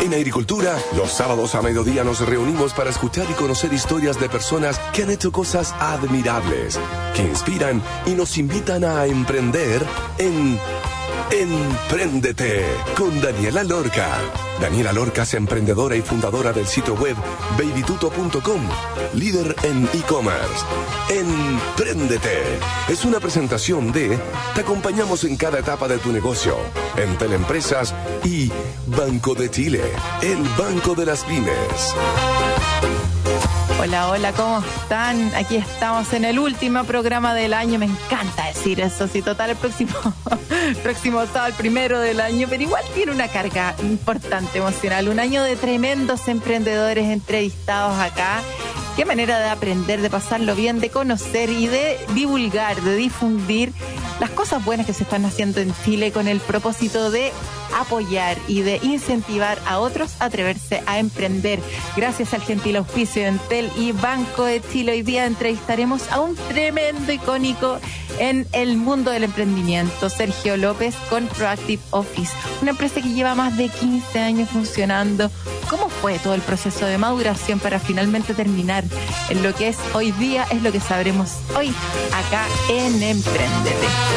En Agricultura, los sábados a mediodía nos reunimos para escuchar y conocer historias de personas que han hecho cosas admirables, que inspiran y nos invitan a emprender en Empréndete con Daniela Lorca. Daniela Lorca es emprendedora y fundadora del sitio web babytuto.com, líder en e-commerce. Empréndete es una presentación de Te acompañamos en cada etapa de tu negocio, en Teleempresas y Banco de Chile, el Banco de las Pymes. Hola, hola, ¿cómo están? Aquí estamos en el último programa del año. Me encanta decir eso, sí, total, el próximo, próximo sábado, el primero del año, pero igual tiene una carga importante emocional. Un año de tremendos emprendedores entrevistados acá. Qué manera de aprender, de pasarlo bien, de conocer y de divulgar, de difundir las cosas buenas que se están haciendo en Chile con el propósito de apoyar y de incentivar a otros a atreverse a emprender. Gracias al gentil auspicio de Entel y Banco de Chile, hoy día entrevistaremos a un tremendo icónico en el mundo del emprendimiento, Sergio López con Proactive Office, una empresa que lleva más de 15 años funcionando. ¿Cómo fue todo el proceso de maduración para finalmente terminar en lo que es hoy día? Es lo que sabremos hoy acá en Emprendete.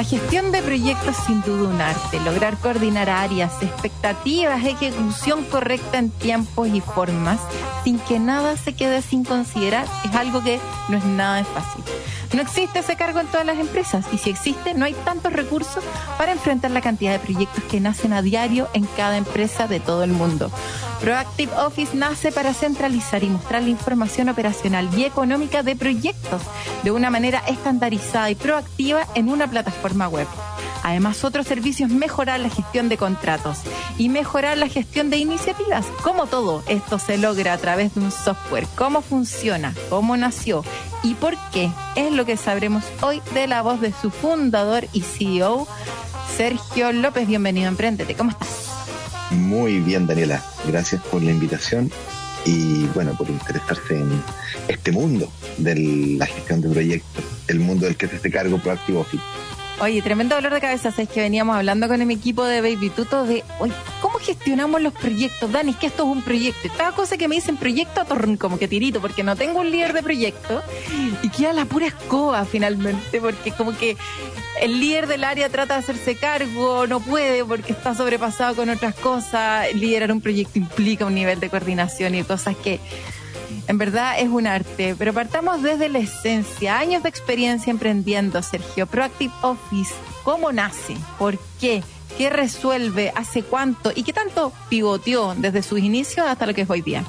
La gestión de proyectos sin duda un arte, lograr coordinar áreas, expectativas, ejecución correcta en tiempos y formas, sin que nada se quede sin considerar, es algo que no es nada fácil. No existe ese cargo en todas las empresas y si existe no hay tantos recursos para enfrentar la cantidad de proyectos que nacen a diario en cada empresa de todo el mundo. Proactive Office nace para centralizar y mostrar la información operacional y económica de proyectos de una manera estandarizada y proactiva en una plataforma web. Además, otros servicios mejorar la gestión de contratos y mejorar la gestión de iniciativas. Como todo esto se logra a través de un software. ¿Cómo funciona? ¿Cómo nació? ¿Y por qué? Es lo que sabremos hoy de la voz de su fundador y CEO, Sergio López. Bienvenido a Emprendete. ¿Cómo estás? Muy bien, Daniela. Gracias por la invitación y bueno, por interesarse en este mundo de la gestión de proyectos, el mundo del que se hace cargo Proactivo Office. Oye, tremendo dolor de cabeza, es que veníamos hablando con el equipo de Baby Tuto de, oye, ¿cómo gestionamos los proyectos? Dani, es que esto es un proyecto. Cada cosa que me dicen proyecto, como que tirito, porque no tengo un líder de proyecto y queda la pura escoba finalmente, porque como que el líder del área trata de hacerse cargo, no puede porque está sobrepasado con otras cosas. Liderar un proyecto implica un nivel de coordinación y cosas que en verdad es un arte, pero partamos desde la esencia. Años de experiencia emprendiendo, Sergio. Proactive Office, ¿cómo nace? ¿Por qué? ¿Qué resuelve? ¿Hace cuánto? ¿Y qué tanto pivoteó desde sus inicios hasta lo que es hoy día?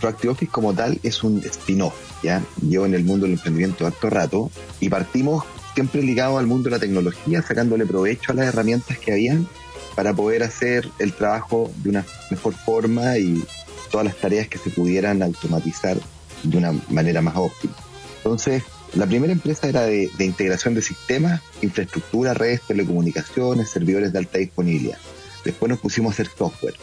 Proactive Office como tal es un spin-off, ¿ya? Yo en el mundo del emprendimiento harto rato y partimos siempre ligado al mundo de la tecnología, sacándole provecho a las herramientas que habían para poder hacer el trabajo de una mejor forma y todas las tareas que se pudieran automatizar de una manera más óptima. Entonces, la primera empresa era de, integración de sistemas, infraestructura, redes, telecomunicaciones, servidores de alta disponibilidad. Después nos pusimos a hacer software.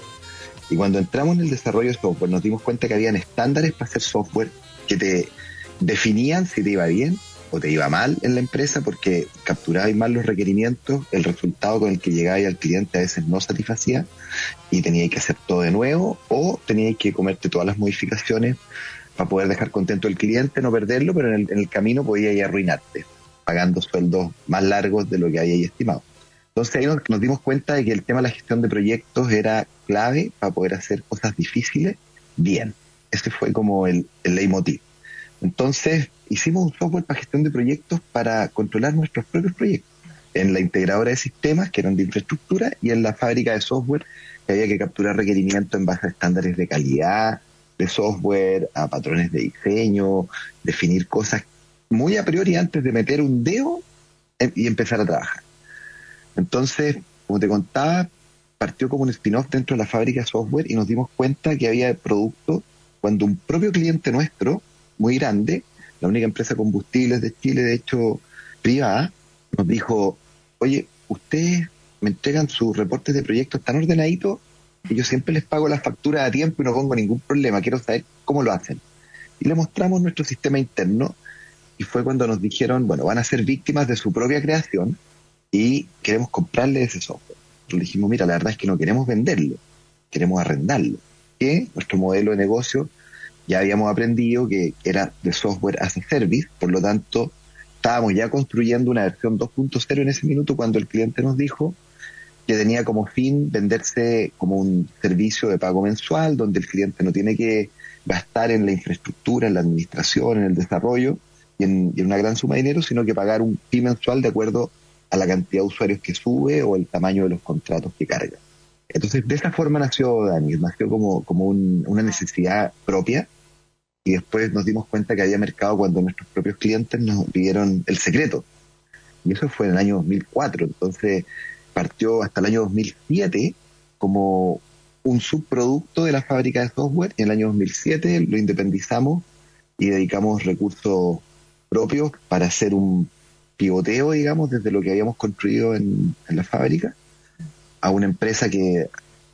Y cuando entramos en el desarrollo de software, nos dimos cuenta que habían estándares para hacer software que te definían si te iba bien o te iba mal en la empresa porque capturabais mal los requerimientos, el resultado con el que llegabais al cliente a veces no satisfacía y teníais que hacer todo de nuevo o teníais que comerte todas las modificaciones para poder dejar contento al cliente, no perderlo, pero en el, camino podíais arruinarte, pagando sueldos más largos de lo que habíais estimado. Entonces ahí nos, nos, dimos cuenta de que el tema de la gestión de proyectos era clave para poder hacer cosas difíciles bien. Ese fue como el, el leitmotiv. Entonces hicimos un software para gestión de proyectos para controlar nuestros propios proyectos en la integradora de sistemas que eran de infraestructura y en la fábrica de software que había que capturar requerimientos en base a estándares de calidad de software, a patrones de diseño, definir cosas muy a priori antes de meter un dedo y empezar a trabajar. Entonces, como te contaba, partió como un spin-off dentro de la fábrica de software y nos dimos cuenta que había productos cuando un propio cliente nuestro, muy grande, la única empresa de combustibles de Chile, de hecho, privada, nos dijo, oye, ustedes me entregan sus reportes de proyectos tan ordenaditos y yo siempre les pago las facturas a tiempo y no pongo ningún problema, quiero saber cómo lo hacen. Y le mostramos nuestro sistema interno y fue cuando nos dijeron, bueno, van a ser víctimas de su propia creación y queremos comprarle ese software. Le dijimos, mira, la verdad es que no queremos venderlo, queremos arrendarlo. Que nuestro modelo de negocio ya habíamos aprendido que era de software as a service, por lo tanto, estábamos ya construyendo una versión 2.0 en ese minuto cuando el cliente nos dijo que tenía como fin venderse como un servicio de pago mensual, donde el cliente no tiene que gastar en la infraestructura, en la administración, en el desarrollo y en, una gran suma de dinero, sino que pagar un fee mensual de acuerdo a la cantidad de usuarios que sube o el tamaño de los contratos que carga. Entonces, de esa forma nació Dani, nació como, como una necesidad propia y después nos dimos cuenta que había mercado cuando nuestros propios clientes nos pidieron el secreto. Y eso fue en el año 2004. Entonces, partió hasta el año 2007 como un subproducto de la fábrica de software y en el año 2007 lo independizamos y dedicamos recursos propios para hacer un pivoteo, digamos, desde lo que habíamos construido en, la fábrica a una empresa que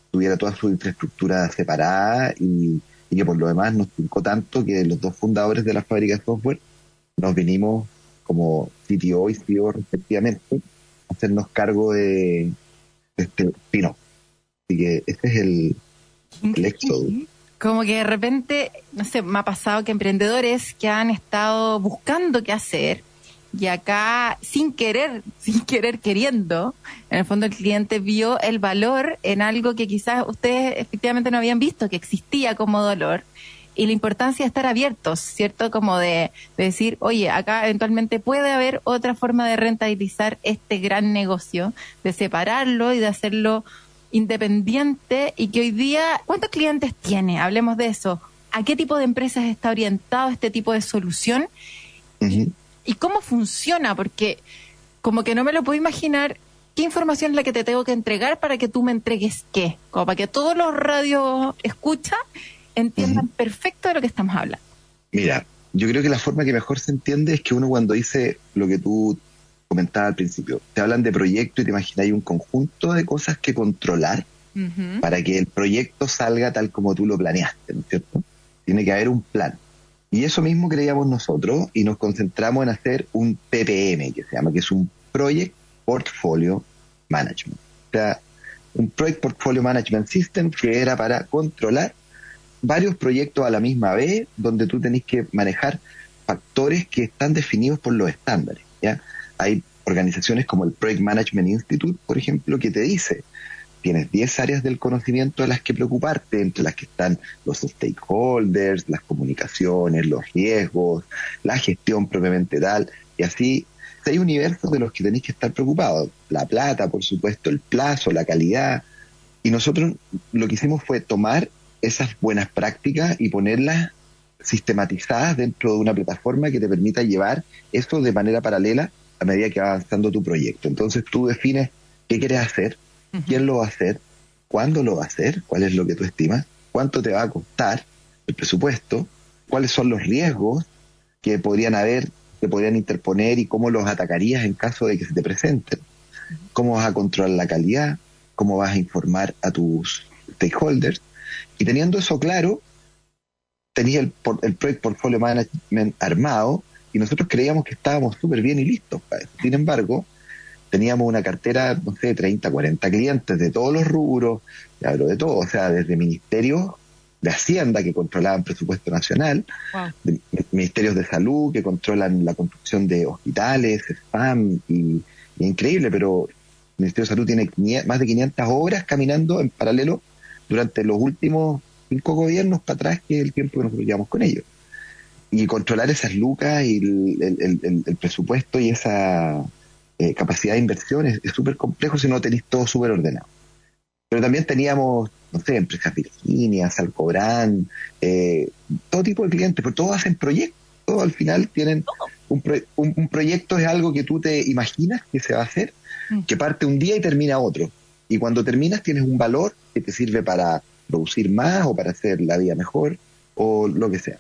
tuviera toda su infraestructura separada y, que por lo demás nos tocó tanto que los dos fundadores de la fábrica de software nos vinimos como CTO y CEO respectivamente hacernos cargo de, este pino. Así que este es el, el éxodo. Como que de repente, no sé, me ha pasado que emprendedores que han estado buscando qué hacer y acá sin querer, sin querer queriendo, en el fondo el cliente vio el valor en algo que quizás ustedes efectivamente no habían visto que existía como dolor y la importancia de estar abiertos, ¿cierto? Como de, decir, oye, acá eventualmente puede haber otra forma de rentabilizar este gran negocio, de separarlo y de hacerlo independiente y que hoy día, ¿cuántos clientes tiene? Hablemos de eso. ¿A qué tipo de empresas está orientado este tipo de solución? ¿Y cómo funciona? Porque como que no me lo puedo imaginar qué información es la que te tengo que entregar para que tú me entregues qué, como para que todos los radios escucha entiendan perfecto de lo que estamos hablando. Mira, yo creo que la forma que mejor se entiende es que uno cuando dice lo que tú comentabas al principio, te hablan de proyecto y te imaginas un conjunto de cosas que controlar para que el proyecto salga tal como tú lo planeaste, ¿no es cierto? Tiene que haber un plan. Y eso mismo creíamos nosotros y nos concentramos en hacer un PPM, que se llama, que es un Project Portfolio Management. O sea, un Project Portfolio Management System que era para controlar varios proyectos a la misma vez, donde tú tenés que manejar factores que están definidos por los estándares. ¿ya? Hay organizaciones como el Project Management Institute, por ejemplo, que te dice, tienes 10 áreas del conocimiento a las que preocuparte, entre las que están los stakeholders, las comunicaciones, los riesgos, la gestión propiamente tal, y así hay universos de los que tenéis que estar preocupados. La plata, por supuesto, el plazo, la calidad. Y nosotros lo que hicimos fue tomar esas buenas prácticas y ponerlas sistematizadas dentro de una plataforma que te permita llevar esto de manera paralela a medida que va avanzando tu proyecto. Entonces tú defines qué quieres hacer, quién lo va a hacer, cuándo lo va a hacer, cuál es lo que tú estimas, cuánto te va a costar el presupuesto, cuáles son los riesgos que podrían haber, que podrían interponer y cómo los atacarías en caso de que se te presenten, cómo vas a controlar la calidad, cómo vas a informar a tus stakeholders y teniendo eso claro, tenía el, el Project Portfolio Management armado y nosotros creíamos que estábamos súper bien y listos. Sin embargo, teníamos una cartera, no sé, de 30, 40 clientes de todos los rubros, hablo de todo, o sea, desde ministerios de Hacienda que controlaban presupuesto nacional, ministerios de salud que controlan la construcción de hospitales, spam, y, y increíble, pero el Ministerio de Salud tiene más de 500 obras caminando en paralelo durante los últimos cinco gobiernos para atrás, que es el tiempo que nosotros llevamos con ellos. Y controlar esas lucas y el, presupuesto y esa eh, capacidad de inversión es súper complejo si no tenéis todo súper ordenado. Pero también teníamos, no sé, empresas Virginia, Salcobran, eh, todo tipo de clientes, pero todos hacen proyectos, todos al final tienen un, un, proyecto es algo que tú te imaginas que se va a hacer, mm. que parte un día y termina otro. Y cuando terminas tienes un valor que te sirve para producir más o para hacer la vida mejor o lo que sea.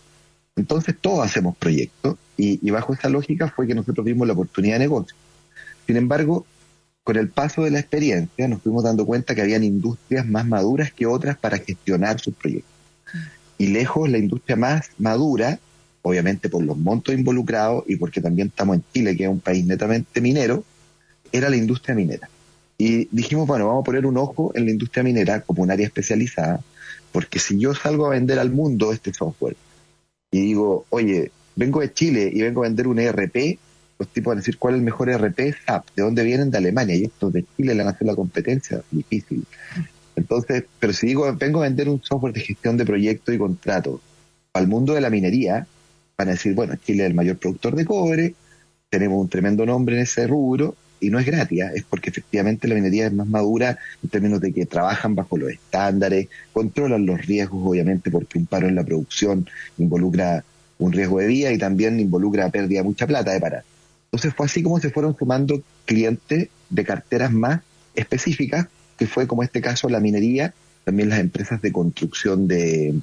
Entonces todos hacemos proyectos y, bajo esa lógica fue que nosotros vimos la oportunidad de negocio. Sin embargo, con el paso de la experiencia nos fuimos dando cuenta que habían industrias más maduras que otras para gestionar sus proyectos. Y lejos la industria más madura obviamente por los montos involucrados y porque también estamos en Chile, que es un país netamente minero, era la industria minera. Y dijimos, bueno, vamos a poner un ojo en la industria minera como un área especializada, porque si yo salgo a vender al mundo este software y digo, oye, vengo de Chile y vengo a vender un ERP, los tipos a decir cuál es el mejor ERP, SAP, de dónde vienen de Alemania, y estos de Chile le van la competencia, difícil. Entonces, pero si digo, vengo a vender un software de gestión de proyectos y contratos al mundo de la minería, van a decir, bueno, Chile es el mayor productor de cobre, tenemos un tremendo nombre en ese rubro, y no es gratis, ¿ah? es porque efectivamente la minería es más madura en términos de que trabajan bajo los estándares, controlan los riesgos, obviamente, porque un paro en la producción involucra un riesgo de vida y también involucra pérdida de mucha plata de parar. Entonces fue así como se fueron sumando clientes de carteras más específicas, que fue como este caso la minería, también las empresas de construcción de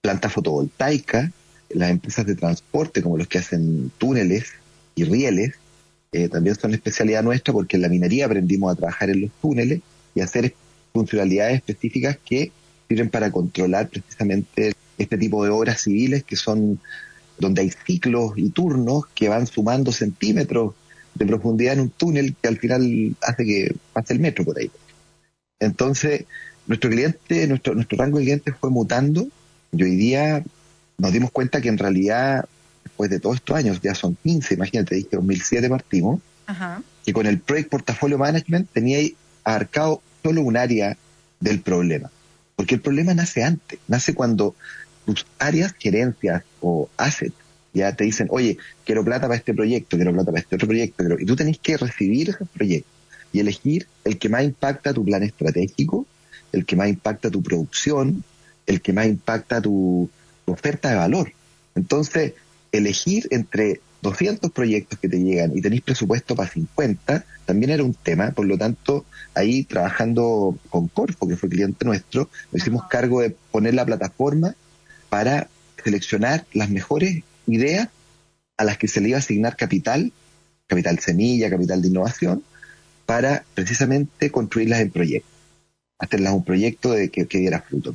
plantas fotovoltaicas, las empresas de transporte como los que hacen túneles y rieles, eh, también son especialidad nuestra porque en la minería aprendimos a trabajar en los túneles y hacer funcionalidades específicas que sirven para controlar precisamente este tipo de obras civiles que son donde hay ciclos y turnos que van sumando centímetros de profundidad en un túnel que al final hace que pase el metro por ahí. Entonces, nuestro cliente, nuestro, nuestro rango de clientes fue mutando y hoy día nos dimos cuenta que en realidad después de todos estos años, ya son 15, imagínate, dije 2007 partimos, y con el Project Portfolio Management tenía abarcado solo un área del problema. Porque el problema nace antes, nace cuando tus áreas, gerencias o assets ya te dicen, oye, quiero plata para este proyecto, quiero plata para este otro proyecto, y tú tenés que recibir ese proyecto y elegir el que más impacta tu plan estratégico, el que más impacta tu producción, el que más impacta tu oferta de valor. Entonces, elegir entre 200 proyectos que te llegan y tenéis presupuesto para 50, también era un tema. Por lo tanto, ahí trabajando con Corfo, que fue cliente nuestro, nos hicimos cargo de poner la plataforma para seleccionar las mejores ideas a las que se le iba a asignar capital, capital semilla, capital de innovación, para precisamente construirlas en proyectos, hacerlas un proyecto de que diera fruto.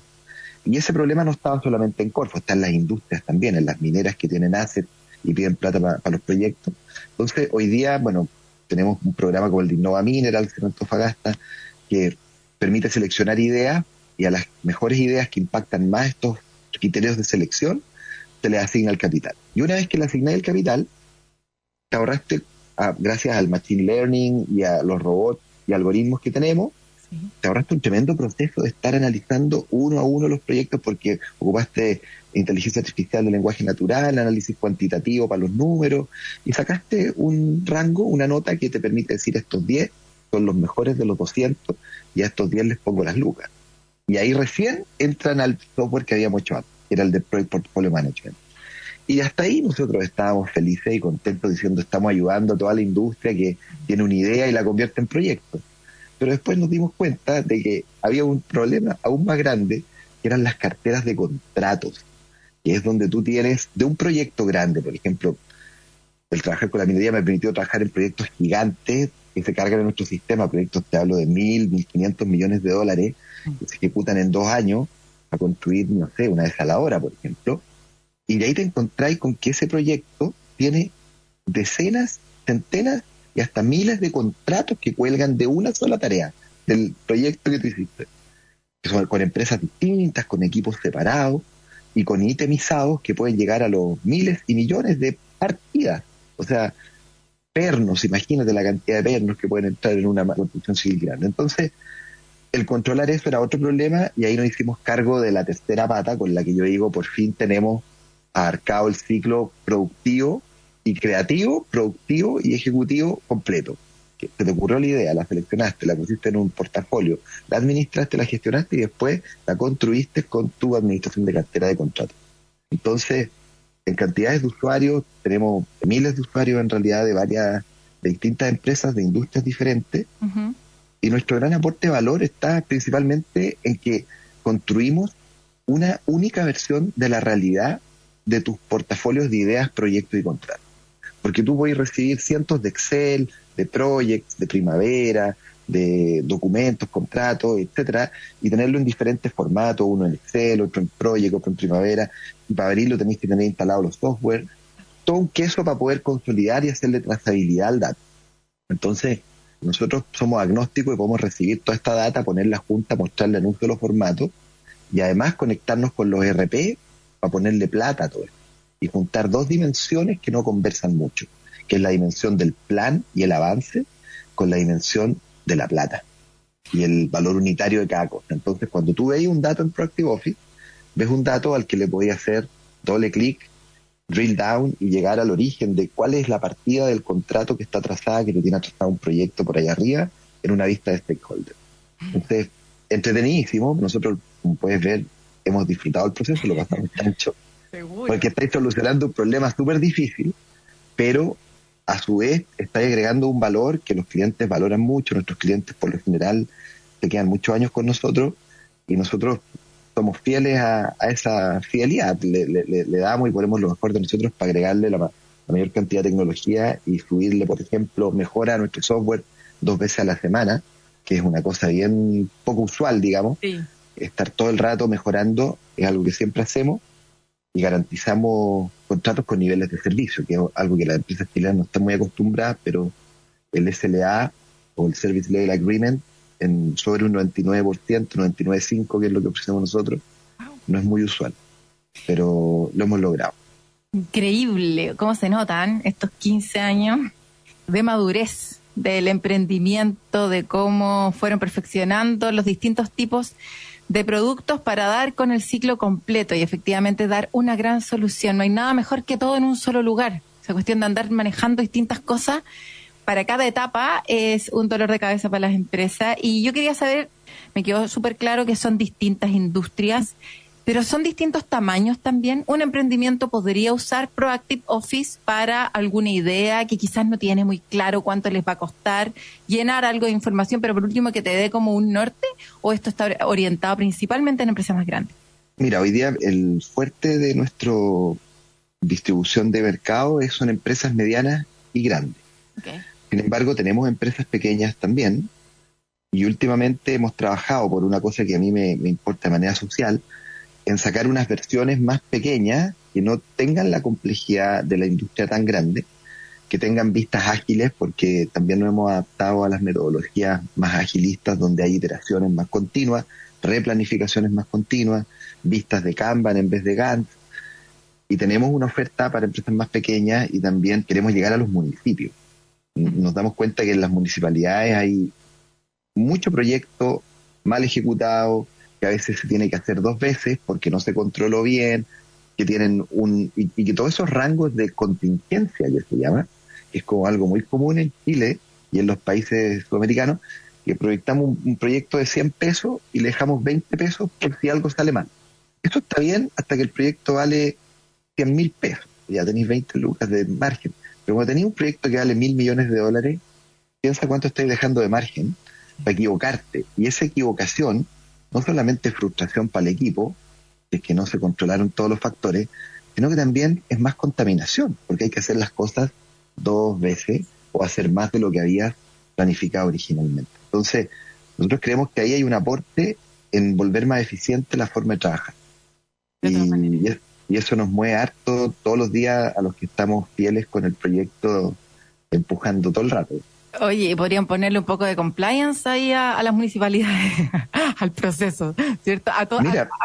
Y ese problema no estaba solamente en Corfo, está en las industrias también, en las mineras que tienen assets y piden plata para, los proyectos. Entonces, hoy día, bueno, tenemos un programa como el de Innova Mineral, de Antofagasta, que permite seleccionar ideas y a las mejores ideas que impactan más estos criterios de selección, se les asigna el capital. Y una vez que le asigné el capital, te ahorraste, ah, gracias al machine learning y a los robots y algoritmos que tenemos, te ahorraste un tremendo proceso de estar analizando uno a uno los proyectos porque ocupaste inteligencia artificial de lenguaje natural, análisis cuantitativo para los números y sacaste un rango, una nota que te permite decir estos 10 son los mejores de los 200 y a estos 10 les pongo las lucas. Y ahí recién entran al software que habíamos hecho antes, que era el de Project Portfolio Management. Y hasta ahí nosotros estábamos felices y contentos diciendo estamos ayudando a toda la industria que tiene una idea y la convierte en proyecto. Pero después nos dimos cuenta de que había un problema aún más grande, que eran las carteras de contratos, que es donde tú tienes de un proyecto grande, por ejemplo, el trabajar con la minería me permitió trabajar en proyectos gigantes que se cargan en nuestro sistema, proyectos, te hablo de mil, mil quinientos millones de dólares, que se ejecutan en dos años a construir, no sé, una desaladora, por ejemplo, y de ahí te encontráis con que ese proyecto tiene decenas, centenas y hasta miles de contratos que cuelgan de una sola tarea, del proyecto que tú hiciste. Que son con empresas distintas, con equipos separados y con itemizados que pueden llegar a los miles y millones de partidas. O sea, pernos, imagínate la cantidad de pernos que pueden entrar en una construcción civil grande. Entonces, el controlar eso era otro problema y ahí nos hicimos cargo de la tercera pata con la que yo digo, por fin tenemos abarcado el ciclo productivo y creativo, productivo y ejecutivo completo. Se te ocurrió la idea, la seleccionaste, la pusiste en un portafolio, la administraste, la gestionaste y después la construiste con tu administración de cartera de contrato. Entonces, en cantidades de usuarios, tenemos miles de usuarios en realidad de varias, de distintas empresas, de industrias diferentes. Y nuestro gran aporte de valor está principalmente en que construimos una única versión de la realidad de tus portafolios de ideas, proyectos y contratos porque tú puedes recibir cientos de Excel, de projects, de primavera, de documentos, contratos, etcétera, y tenerlo en diferentes formatos, uno en Excel, otro en Project, otro en Primavera, y para abrirlo tenéis que tener instalado los software, todo un queso para poder consolidar y hacerle trazabilidad al dato. Entonces, nosotros somos agnósticos y podemos recibir toda esta data, ponerla junta, mostrarla en un solo formato, y además conectarnos con los RP para ponerle plata a todo esto, y juntar dos dimensiones que no conversan mucho, que es la dimensión del plan y el avance, con la dimensión de la plata y el valor unitario de cada cosa. Entonces, cuando tú veis un dato en Proactive Office, ves un dato al que le podías hacer doble clic, drill down y llegar al origen de cuál es la partida del contrato que está trazada, que te tiene trazado un proyecto por ahí arriba, en una vista de stakeholder. Entonces, entretenidísimo. Nosotros, como puedes ver, hemos disfrutado el proceso, lo pasamos tanto. Porque estáis solucionando un problema súper difícil, pero a su vez está agregando un valor que los clientes valoran mucho, nuestros clientes por lo general se quedan muchos años con nosotros y nosotros somos fieles a, esa fidelidad, le, damos y ponemos lo mejor de nosotros para agregarle la, mayor cantidad de tecnología y subirle, por ejemplo, mejora a nuestro software dos veces a la semana, que es una cosa bien poco usual, digamos. Estar todo el rato mejorando es algo que siempre hacemos y garantizamos contratos con niveles de servicio, que es algo que las empresas chilenas no están muy acostumbradas, pero el SLA o el Service Level Agreement en sobre un 99%, 99.5%, que es lo que ofrecemos nosotros, no es muy usual, pero lo hemos logrado. Increíble cómo se notan estos 15 años de madurez del emprendimiento, de cómo fueron perfeccionando los distintos tipos de productos para dar con el ciclo completo y efectivamente dar una gran solución. No hay nada mejor que todo en un solo lugar. Esa cuestión de andar manejando distintas cosas para cada etapa es un dolor de cabeza para las empresas. Y yo quería saber, me quedó súper claro que son distintas industrias pero son distintos tamaños también. Un emprendimiento podría usar Proactive Office para alguna idea que quizás no tiene muy claro cuánto les va a costar, llenar algo de información, pero por último que te dé como un norte, o esto está orientado principalmente en empresas más grandes. Mira, hoy día el fuerte de nuestra distribución de mercado son empresas medianas y grandes. Sin embargo, tenemos empresas pequeñas también y últimamente hemos trabajado por una cosa que a mí me importa de manera social, en sacar unas versiones más pequeñas que no tengan la complejidad de la industria tan grande, que tengan vistas ágiles, porque también nos hemos adaptado a las metodologías más agilistas, donde hay iteraciones más continuas, replanificaciones más continuas, vistas de Kanban en vez de Gantt. Y tenemos una oferta para empresas más pequeñas y también queremos llegar a los municipios. Nos damos cuenta que en las municipalidades hay mucho proyecto mal ejecutado, que a veces se tiene que hacer dos veces porque no se controló bien, que tienen un, y, que todos esos rangos de contingencia que se llama, es como algo muy común en Chile y en los países sudamericanos, que proyectamos un, proyecto de 100 pesos y le dejamos 20 pesos por si algo sale mal. Eso está bien hasta que el proyecto vale 100 mil pesos, ya tenéis 20 lucas de margen. Pero cuando tenéis un proyecto que vale mil millones de dólares, piensa cuánto estáis dejando de margen para equivocarte. Y esa equivocación no solamente frustración para el equipo, es que no se controlaron todos los factores, sino que también es más contaminación, porque hay que hacer las cosas dos veces o hacer más de lo que había planificado originalmente. Entonces, nosotros creemos que ahí hay un aporte en volver más eficiente la forma de trabajar. Y, y, eso nos mueve harto todos los días a los que estamos fieles con el proyecto empujando todo el rato. Oye, podrían ponerle un poco de compliance ahí a, las municipalidades, al proceso, ¿cierto? A, a,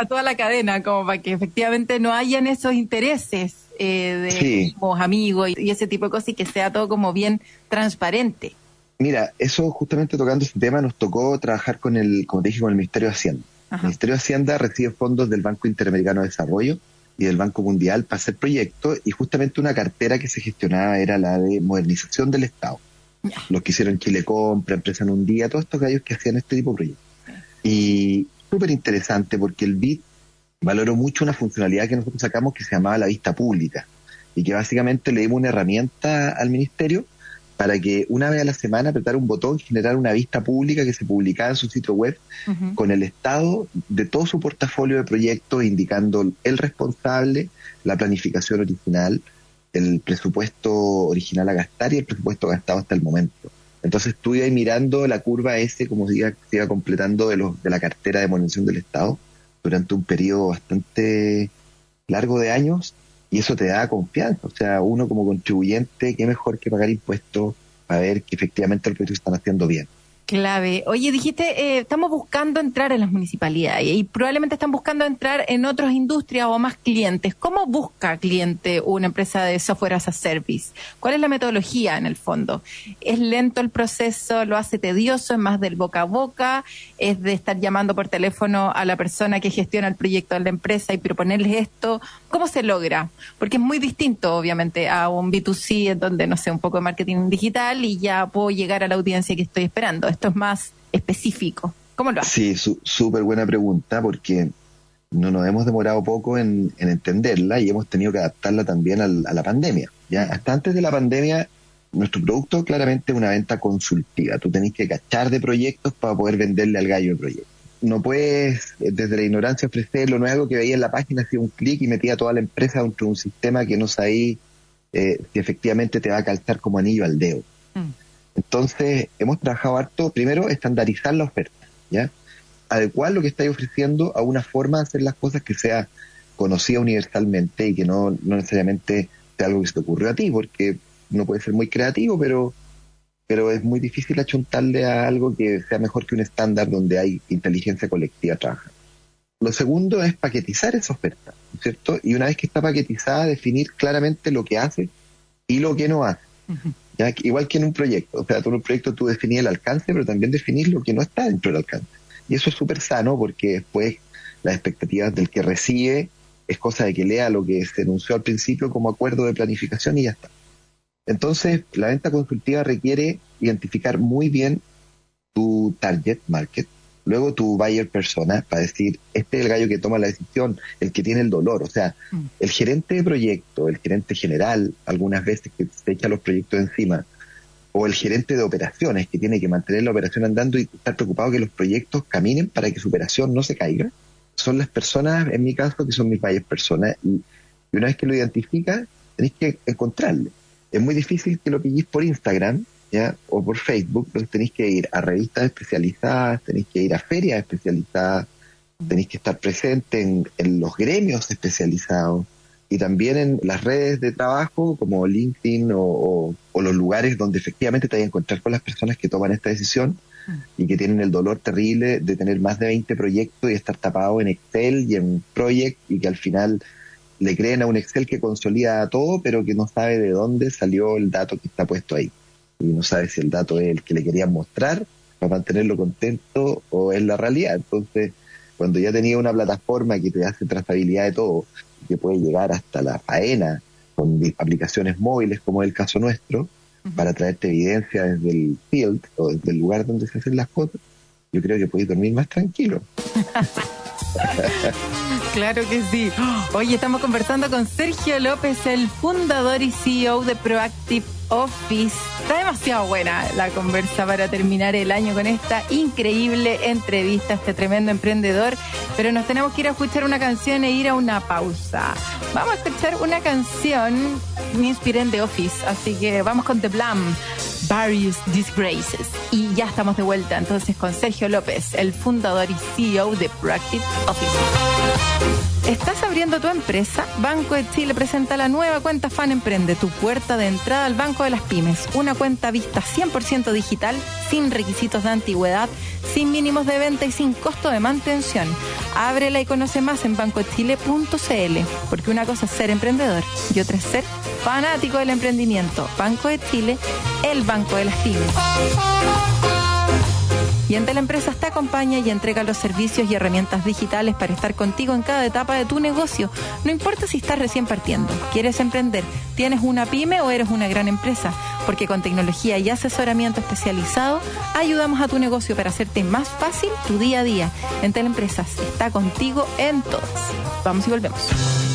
toda la cadena, como para que efectivamente no hayan esos intereses eh, de amigos y, ese tipo de cosas y que sea todo como bien transparente. Mira, eso justamente tocando ese tema nos tocó trabajar con el, como te dije, con el Ministerio de Hacienda. El Ministerio de Hacienda recibe fondos del Banco Interamericano de Desarrollo y del Banco Mundial para hacer proyectos y justamente una cartera que se gestionaba era la de modernización del Estado. Los que hicieron Chile Compra, Empresa en un Día, todos estos gallos que hacían este tipo de proyectos. Y súper interesante porque el BID valoró mucho una funcionalidad que nosotros sacamos que se llamaba la vista pública y que básicamente le dimos una herramienta al ministerio para que una vez a la semana apretara un botón, generar una vista pública que se publicaba en su sitio web con el estado de todo su portafolio de proyectos, indicando el responsable, la planificación original, el presupuesto original a gastar y el presupuesto gastado hasta el momento. Entonces tú ibas mirando la curva S como se iba, se iba completando de, los, de la cartera de monetización del Estado durante un periodo bastante largo de años y eso te da confianza. O sea, uno como contribuyente, qué mejor que pagar impuestos para ver que efectivamente los proyectos están haciendo bien. Clave. Oye, dijiste, eh, estamos buscando entrar en las municipalidades y probablemente están buscando entrar en otras industrias o más clientes. ¿Cómo busca cliente una empresa de software as a service? ¿Cuál es la metodología en el fondo? ¿Es lento el proceso? ¿Lo hace tedioso? ¿Es más del boca a boca? ¿Es de estar llamando por teléfono a la persona que gestiona el proyecto de la empresa y proponerles esto? ¿Cómo se logra? Porque es muy distinto, obviamente, a un B2C en donde, no sé, un poco de marketing digital y ya puedo llegar a la audiencia que estoy esperando esto es más específico. ¿Cómo lo hace? Sí, súper buena pregunta porque no nos hemos demorado poco en, entenderla y hemos tenido que adaptarla también a la pandemia. ¿ya? Hasta antes de la pandemia, nuestro producto claramente es una venta consultiva. Tú tenés que cachar de proyectos para poder venderle al gallo de proyecto. No puedes, desde la ignorancia, ofrecer lo nuevo que veía en la página, hacía un clic y metía a toda la empresa dentro de un sistema que no sabía eh, si efectivamente te va a calzar como anillo al dedo. Mm. Entonces, hemos trabajado harto, primero, estandarizar la oferta, ¿ya? Adecuar lo que estáis ofreciendo a una forma de hacer las cosas que sea conocida universalmente y que no, no necesariamente sea algo que se te ocurrió a ti, porque no puede ser muy creativo, pero, pero es muy difícil achuntarle a algo que sea mejor que un estándar donde hay inteligencia colectiva trabajando. Lo segundo es paquetizar esa oferta, ¿cierto? Y una vez que está paquetizada, definir claramente lo que hace y lo que no hace. Igual que en un proyecto. O sea, tú en un proyecto tú definís el alcance, pero también definís lo que no está dentro del alcance. Y eso es súper sano porque después las expectativas del que recibe es cosa de que lea lo que se anunció al principio como acuerdo de planificación y ya está. Entonces, la venta consultiva requiere identificar muy bien tu target market, Luego tu buyer persona, para decir, este es el gallo que toma la decisión, el que tiene el dolor. O sea, mm. el gerente de proyecto, el gerente general, algunas veces que se echa los proyectos encima, o el gerente de operaciones que tiene que mantener la operación andando y estar preocupado que los proyectos caminen para que su operación no se caiga, son las personas, en mi caso, que son mis buyer personas. Y, una vez que lo identifica, tenéis que encontrarle. Es muy difícil que lo pilléis por Instagram o por Facebook, pero tenéis que ir a revistas especializadas, tenéis que ir a ferias especializadas, tenéis que estar presente en, los gremios especializados y también en las redes de trabajo como LinkedIn o, los lugares donde efectivamente te vas a encontrar con las personas que toman esta decisión mm. y que tienen el dolor terrible de tener más de 20 proyectos y estar tapado en Excel y en Project y que al final le creen a un Excel que consolida todo pero que no sabe de dónde salió el dato que está puesto ahí y no sabe si el dato es el que le querían mostrar para mantenerlo contento o es la realidad. Entonces, cuando ya tenía una plataforma que te hace trazabilidad de todo, que puede llegar hasta la faena con aplicaciones móviles como es el caso nuestro, para traerte evidencia desde el field o desde el lugar donde se hacen las cosas, yo creo que puedes dormir más tranquilo. Claro que sí. Oye, estamos conversando con Sergio López, el fundador y CEO de Proactive Office. Está demasiado buena la conversa para terminar el año con esta increíble entrevista, este tremendo emprendedor. Pero nos tenemos que ir a escuchar una canción e ir a una pausa. Vamos a escuchar una canción, me inspiré en The Office, así que vamos con The Blam. Various Disgraces. Y ya estamos de vuelta entonces con Sergio López, el fundador y CEO de Proactive Office. ¿Estás abriendo tu empresa? Banco de Chile presenta la nueva cuenta Fan Emprende, tu puerta de entrada al Banco de las Pymes. Una cuenta vista 100% digital, sin requisitos de antigüedad, sin mínimos de venta y sin costo de mantención. Ábrela y conoce más en bancochile.cl, porque una cosa es ser emprendedor y otra es ser fanático del emprendimiento. Banco de Chile, el Banco de las Pymes. Y la Empresa te acompaña y entrega los servicios y herramientas digitales para estar contigo en cada etapa de tu negocio. No importa si estás recién partiendo, quieres emprender, tienes una pyme o eres una gran empresa, porque con tecnología y asesoramiento especializado ayudamos a tu negocio para hacerte más fácil tu día a día. Entel Empresas está contigo en todas. Vamos y volvemos.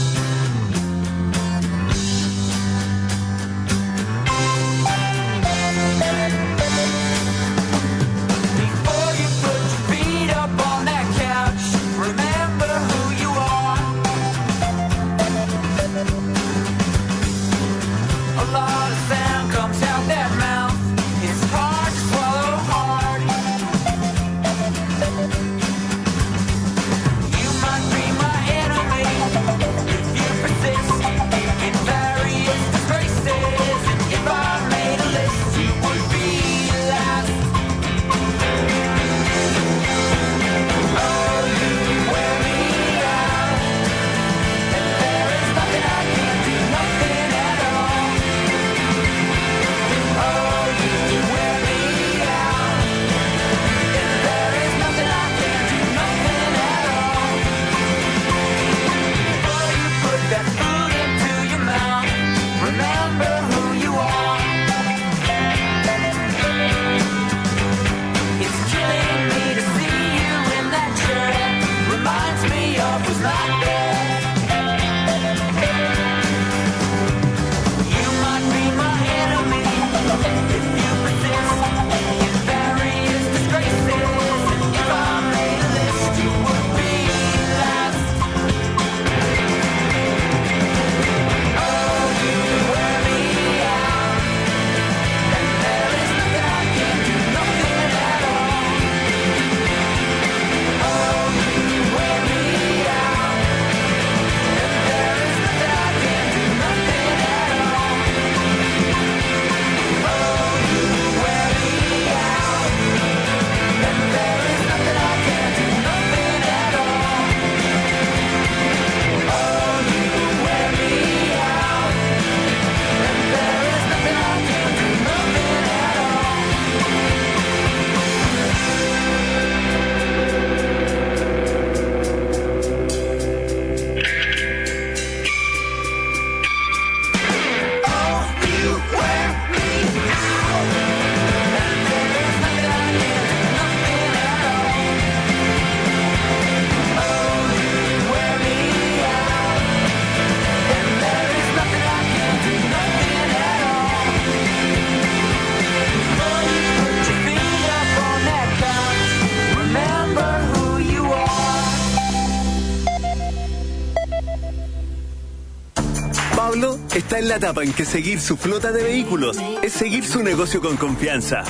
La etapa en que seguir su flota de vehículos es seguir su negocio con confianza.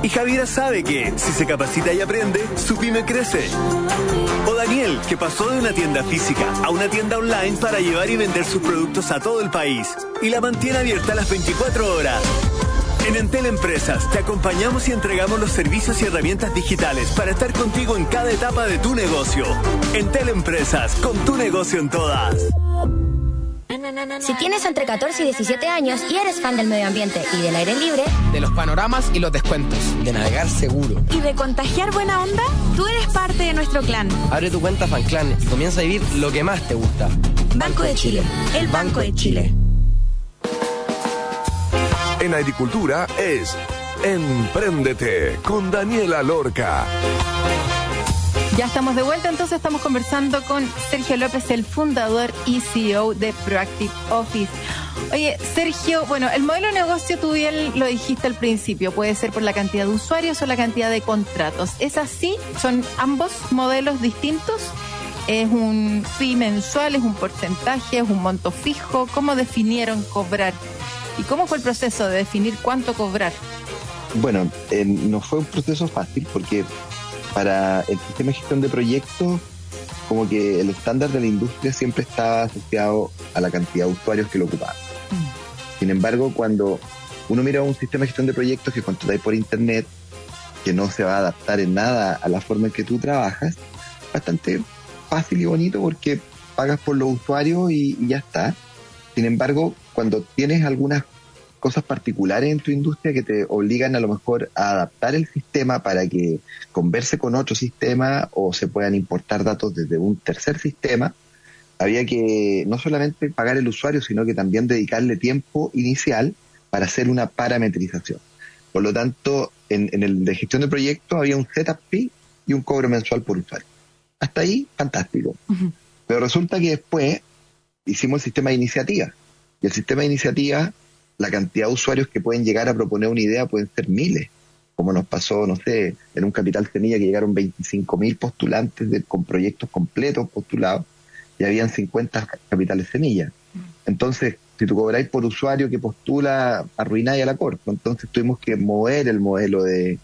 Y Javiera sabe que, si se capacita y aprende, su pyme crece. O Daniel, que pasó de una tienda física a una tienda online para llevar y vender sus productos a todo el país y la mantiene abierta las 24 horas. En Entel Empresas te acompañamos y entregamos los servicios y herramientas digitales para estar contigo en cada etapa de tu negocio. Entel Empresas, con tu negocio en todas. Si tienes entre 14 y 17 años y eres fan del medio ambiente y del aire libre, de los panoramas y los descuentos, de navegar seguro y de contagiar buena onda, tú eres parte de nuestro clan. Abre tu cuenta FanClan y comienza a vivir lo que más te gusta. Banco de Chile, el Banco de Chile. En agricultura es Emprendete con Daniela Lorca. Ya estamos de vuelta, entonces estamos conversando con Sergio López, el fundador y CEO de Proactive Office. Oye, Sergio, bueno, el modelo de negocio tú bien lo dijiste al principio, puede ser por la cantidad de usuarios o la cantidad de contratos. ¿Es así? ¿Son ambos modelos distintos? ¿Es un fee mensual? ¿Es un porcentaje? ¿Es un monto fijo? ¿Cómo definieron cobrar? ¿Y cómo fue el proceso de definir cuánto cobrar? Bueno, eh, no fue un proceso fácil porque para el sistema de gestión de proyectos, como que el estándar de la industria siempre estaba asociado a la cantidad de usuarios que lo ocupaban. Mm. Sin embargo, cuando uno mira un sistema de gestión de proyectos que contratáis por internet, que no se va a adaptar en nada a la forma en que tú trabajas, bastante fácil y bonito porque pagas por los usuarios y ya está. Sin embargo, cuando tienes algunas cosas particulares en tu industria que te obligan a lo mejor a adaptar el sistema para que converse con otro sistema o se puedan importar datos desde un tercer sistema, había que no solamente pagar el usuario, sino que también dedicarle tiempo inicial para hacer una parametrización. Por lo tanto, en, el de gestión de proyectos había un setup fee y un cobro mensual por usuario. Hasta ahí, fantástico. Pero resulta que después hicimos el sistema de iniciativa. Y el sistema de iniciativa la cantidad de usuarios que pueden llegar a proponer una idea pueden ser miles, como nos pasó, no sé, en un Capital Semilla que llegaron 25 mil postulantes con proyectos completos postulados y habían 50 Capitales Semilla. Entonces, si tú cobráis por usuario que postula, arruináis a la corte. Entonces tuvimos que mover el modelo de,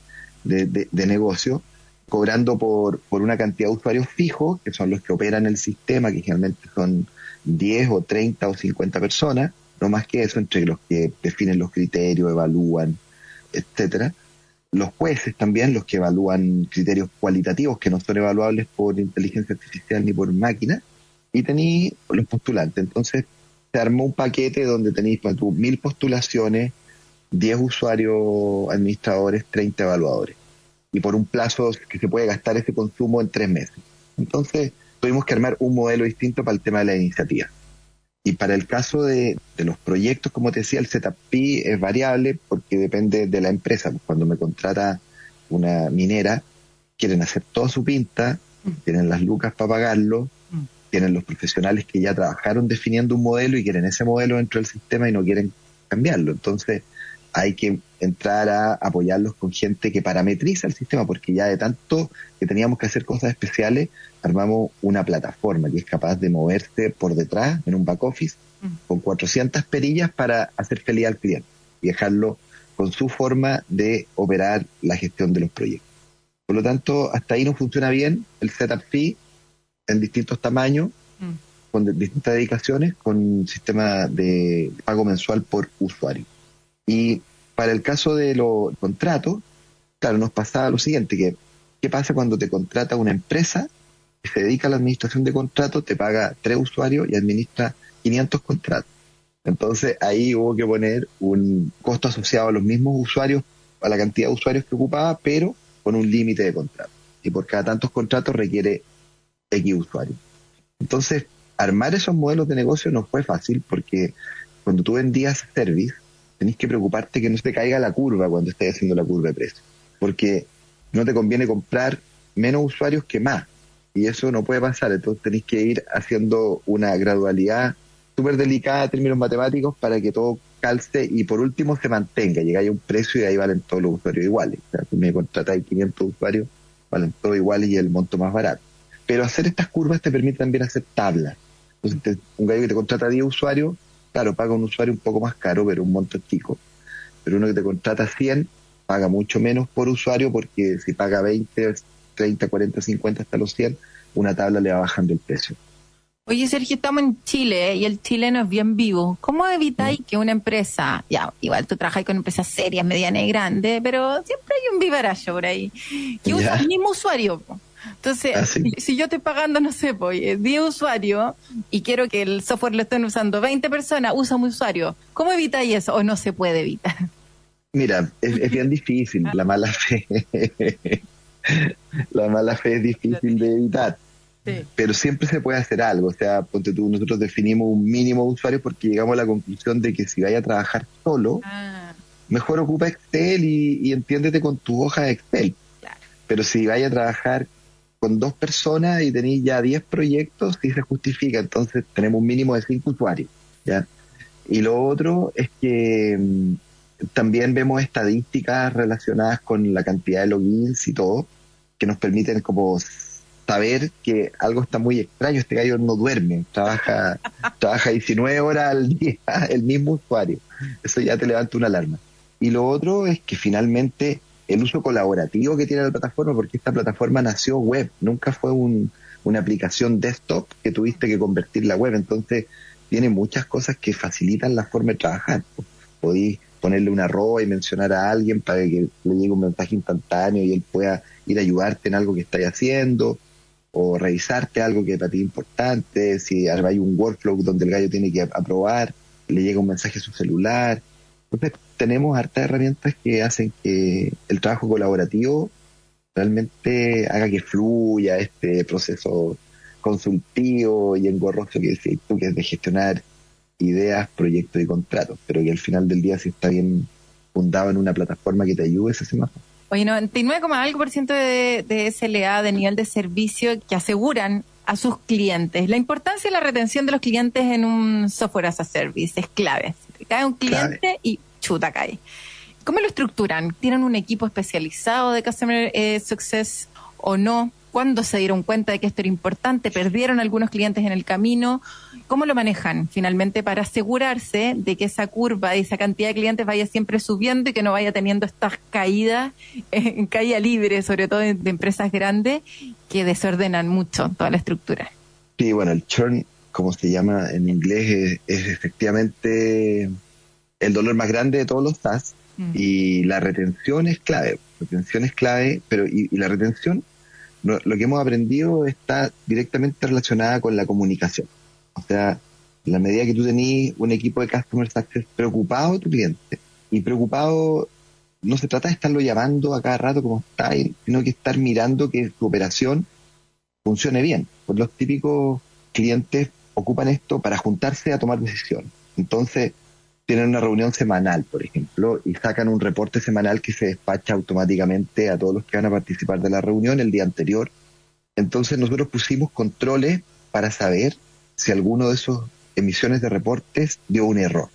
de, negocio cobrando por, por una cantidad de usuarios fijos, que son los que operan el sistema, que generalmente son 10 o 30 o 50 personas, no más que eso, entre los que definen los criterios, evalúan, etcétera. Los jueces también, los que evalúan criterios cualitativos que no son evaluables por inteligencia artificial ni por máquina, y tenéis los postulantes. Entonces, se armó un paquete donde tenéis pues, mil postulaciones, 10 usuarios administradores, 30 evaluadores. Y por un plazo que se puede gastar ese consumo en tres meses. Entonces, tuvimos que armar un modelo distinto para el tema de la iniciativa. Y para el caso de, los proyectos, como te decía, el setup es variable porque depende de la empresa. Cuando me contrata una minera, quieren hacer toda su pinta, mm. tienen las lucas para pagarlo, mm. tienen los profesionales que ya trabajaron definiendo un modelo y quieren ese modelo dentro del sistema y no quieren cambiarlo. Entonces, hay que entrar a apoyarlos con gente que parametriza el sistema, porque ya de tanto que teníamos que hacer cosas especiales, armamos una plataforma que es capaz de moverse por detrás en un back office mm. con 400 perillas para hacer feliz al cliente y dejarlo con su forma de operar la gestión de los proyectos. Por lo tanto, hasta ahí no funciona bien el setup fee en distintos tamaños, mm. con distintas dedicaciones, con un sistema de pago mensual por usuario. Y para el caso de los contratos, claro, nos pasaba lo siguiente, que ¿qué pasa cuando te contrata una empresa que se dedica a la administración de contratos, te paga tres usuarios y administra 500 contratos? Entonces ahí hubo que poner un costo asociado a los mismos usuarios, a la cantidad de usuarios que ocupaba, pero con un límite de contratos. Y por cada tantos contratos requiere X usuarios. Entonces, armar esos modelos de negocio no fue fácil porque cuando tú vendías service, tenés que preocuparte que no se caiga la curva cuando estés haciendo la curva de precio. Porque no te conviene comprar menos usuarios que más. Y eso no puede pasar. Entonces tenéis que ir haciendo una gradualidad súper delicada en términos matemáticos para que todo calce y por último se mantenga. Llegáis a un precio y ahí valen todos los usuarios iguales. O sea, si me contratáis 500 usuarios, valen todos iguales y el monto más barato. Pero hacer estas curvas te permite también hacer tablas. Entonces, un gallo que te contrata 10 usuarios claro, paga un usuario un poco más caro, pero un monto chico. Pero uno que te contrata 100 paga mucho menos por usuario porque si paga 20, 30, 40, 50 hasta los 100, una tabla le va bajando el precio. Oye, Sergio, estamos en Chile ¿eh? y el chileno es bien vivo. ¿Cómo evitáis que una empresa, ya, igual tú trabajas con empresas serias, medianas y grandes, pero siempre hay un vivaracho por ahí, que usa el mismo usuario? Entonces, Ah, si yo estoy pagando, no sé, pues, 10 usuarios y quiero que el software lo estén usando 20 personas, usa un usuario. ¿Cómo evitáis eso o no se puede evitar? Mira, es, es bien difícil, la mala fe. la mala fe es difícil de evitar. Pero siempre se puede hacer algo. O sea, ponte tú, nosotros definimos un mínimo de usuarios porque llegamos a la conclusión de que si vaya a trabajar solo, Ah, mejor ocupa Excel y, y entiéndete con tu hoja de Excel. Pero si vaya a trabajar con dos personas y tenéis ya 10 proyectos, sí se justifica. Entonces tenemos un mínimo de 5 usuarios. ¿ya? Y lo otro es que mm, también vemos estadísticas relacionadas con la cantidad de logins y todo, que nos permiten como saber que algo está muy extraño. Este gallo no duerme, trabaja, trabaja 19 horas al día, el mismo usuario. Eso ya te levanta una alarma. Y lo otro es que finalmente el uso colaborativo que tiene la plataforma, porque esta plataforma nació web, nunca fue un, una aplicación desktop que tuviste que convertir la web. Entonces, tiene muchas cosas que facilitan la forma de trabajar. Podéis ponerle una arroba y mencionar a alguien para que le llegue un mensaje instantáneo y él pueda ir a ayudarte en algo que estáis haciendo o revisarte algo que para ti es importante. Si hay un workflow donde el gallo tiene que aprobar, le llega un mensaje a su celular. Entonces, tenemos hartas herramientas que hacen que el trabajo colaborativo realmente haga que fluya este proceso consultivo y engorroso que decís tú, que es de gestionar ideas, proyectos y contratos, pero que al final del día si está bien fundado en una plataforma que te ayude, ese semáforo. Oye, 99, algo por ciento de, de SLA, de nivel de servicio que aseguran a sus clientes. La importancia de la retención de los clientes en un software as a service es clave. Cae un cliente y chuta cae. ¿Cómo lo estructuran? ¿Tienen un equipo especializado de Customer eh, Success o no? ¿Cuándo se dieron cuenta de que esto era importante? ¿Perdieron algunos clientes en el camino? ¿Cómo lo manejan finalmente para asegurarse de que esa curva y esa cantidad de clientes vaya siempre subiendo y que no vaya teniendo estas caídas, en caída libre, sobre todo de, de empresas grandes, que desordenan mucho toda la estructura? Sí, bueno, el churn, como se llama en inglés, es, es efectivamente el dolor más grande de todos los SaaS Mm. y la retención es clave. Retención es clave, pero y, y la retención, lo, lo que hemos aprendido está directamente relacionada con la comunicación. O sea, la medida que tú tenés un equipo de Customer Success preocupado de tu cliente y preocupado no se trata de estarlo llamando a cada rato como está, sino que estar mirando que su operación funcione bien. Pues los típicos clientes ocupan esto para juntarse a tomar decisiones. Entonces, tienen una reunión semanal, por ejemplo, y sacan un reporte semanal que se despacha automáticamente a todos los que van a participar de la reunión el día anterior. Entonces nosotros pusimos controles para saber si alguno de esos emisiones de reportes dio un error.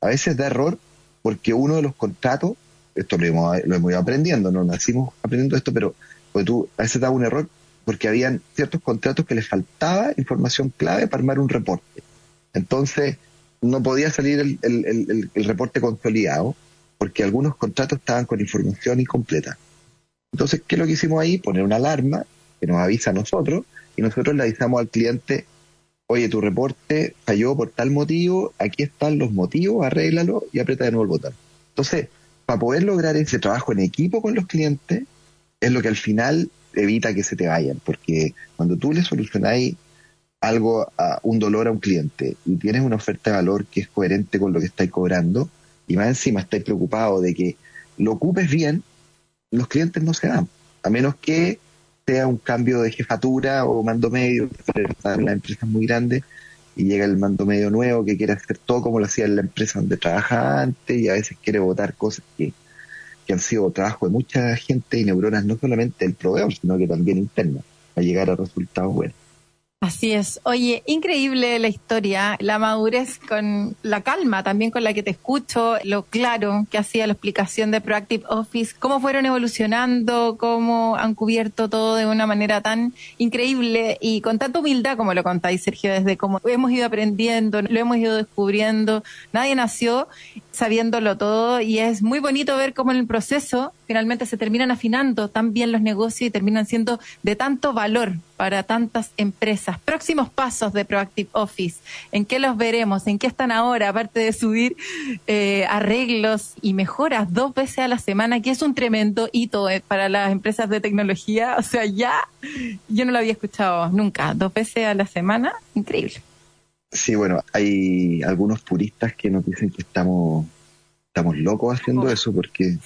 A veces da error porque uno de los contratos, esto lo hemos, lo hemos ido aprendiendo, no nacimos aprendiendo esto, pero pues tú, a veces da un error porque habían ciertos contratos que les faltaba información clave para armar un reporte. Entonces, no podía salir el, el, el, reporte consolidado porque algunos contratos estaban con información incompleta. Entonces, ¿qué es lo que hicimos ahí? Poner una alarma que nos avisa a nosotros y nosotros le avisamos al cliente, oye, tu reporte falló por tal motivo, aquí están los motivos, arréglalo y aprieta de nuevo el botón. Entonces, para poder lograr ese trabajo en equipo con los clientes, es lo que al final evita que se te vayan, porque cuando tú le solucionáis algo, a un dolor a un cliente y tienes una oferta de valor que es coherente con lo que estáis cobrando y más encima estáis preocupados de que lo ocupes bien, los clientes no se dan, a menos que sea un cambio de jefatura o mando medio, la empresa es muy grande y llega el mando medio nuevo que quiere hacer todo como lo hacía en la empresa donde trabaja antes y a veces quiere votar cosas que, que han sido trabajo de mucha gente y neuronas no solamente del proveedor, sino que también internas, para llegar a resultados buenos. Así es. Oye, increíble la historia, la madurez con la calma también con la que te escucho, lo claro que hacía la explicación de Proactive Office, cómo fueron evolucionando, cómo han cubierto todo de una manera tan increíble y con tanta humildad como lo contáis, Sergio, desde cómo hemos ido aprendiendo, lo hemos ido descubriendo. Nadie nació sabiéndolo todo y es muy bonito ver cómo en el proceso finalmente se terminan afinando tan bien los negocios y terminan siendo de tanto valor para tantas empresas. Próximos pasos de Proactive Office, ¿en qué los veremos? ¿En qué están ahora? Aparte de subir eh, arreglos y mejoras dos veces a la semana, que es un tremendo hito eh, para las empresas de tecnología. O sea, ya yo no lo había escuchado nunca. Dos veces a la semana, increíble. Sí, bueno, hay algunos puristas que nos dicen que estamos, estamos locos haciendo oh. eso porque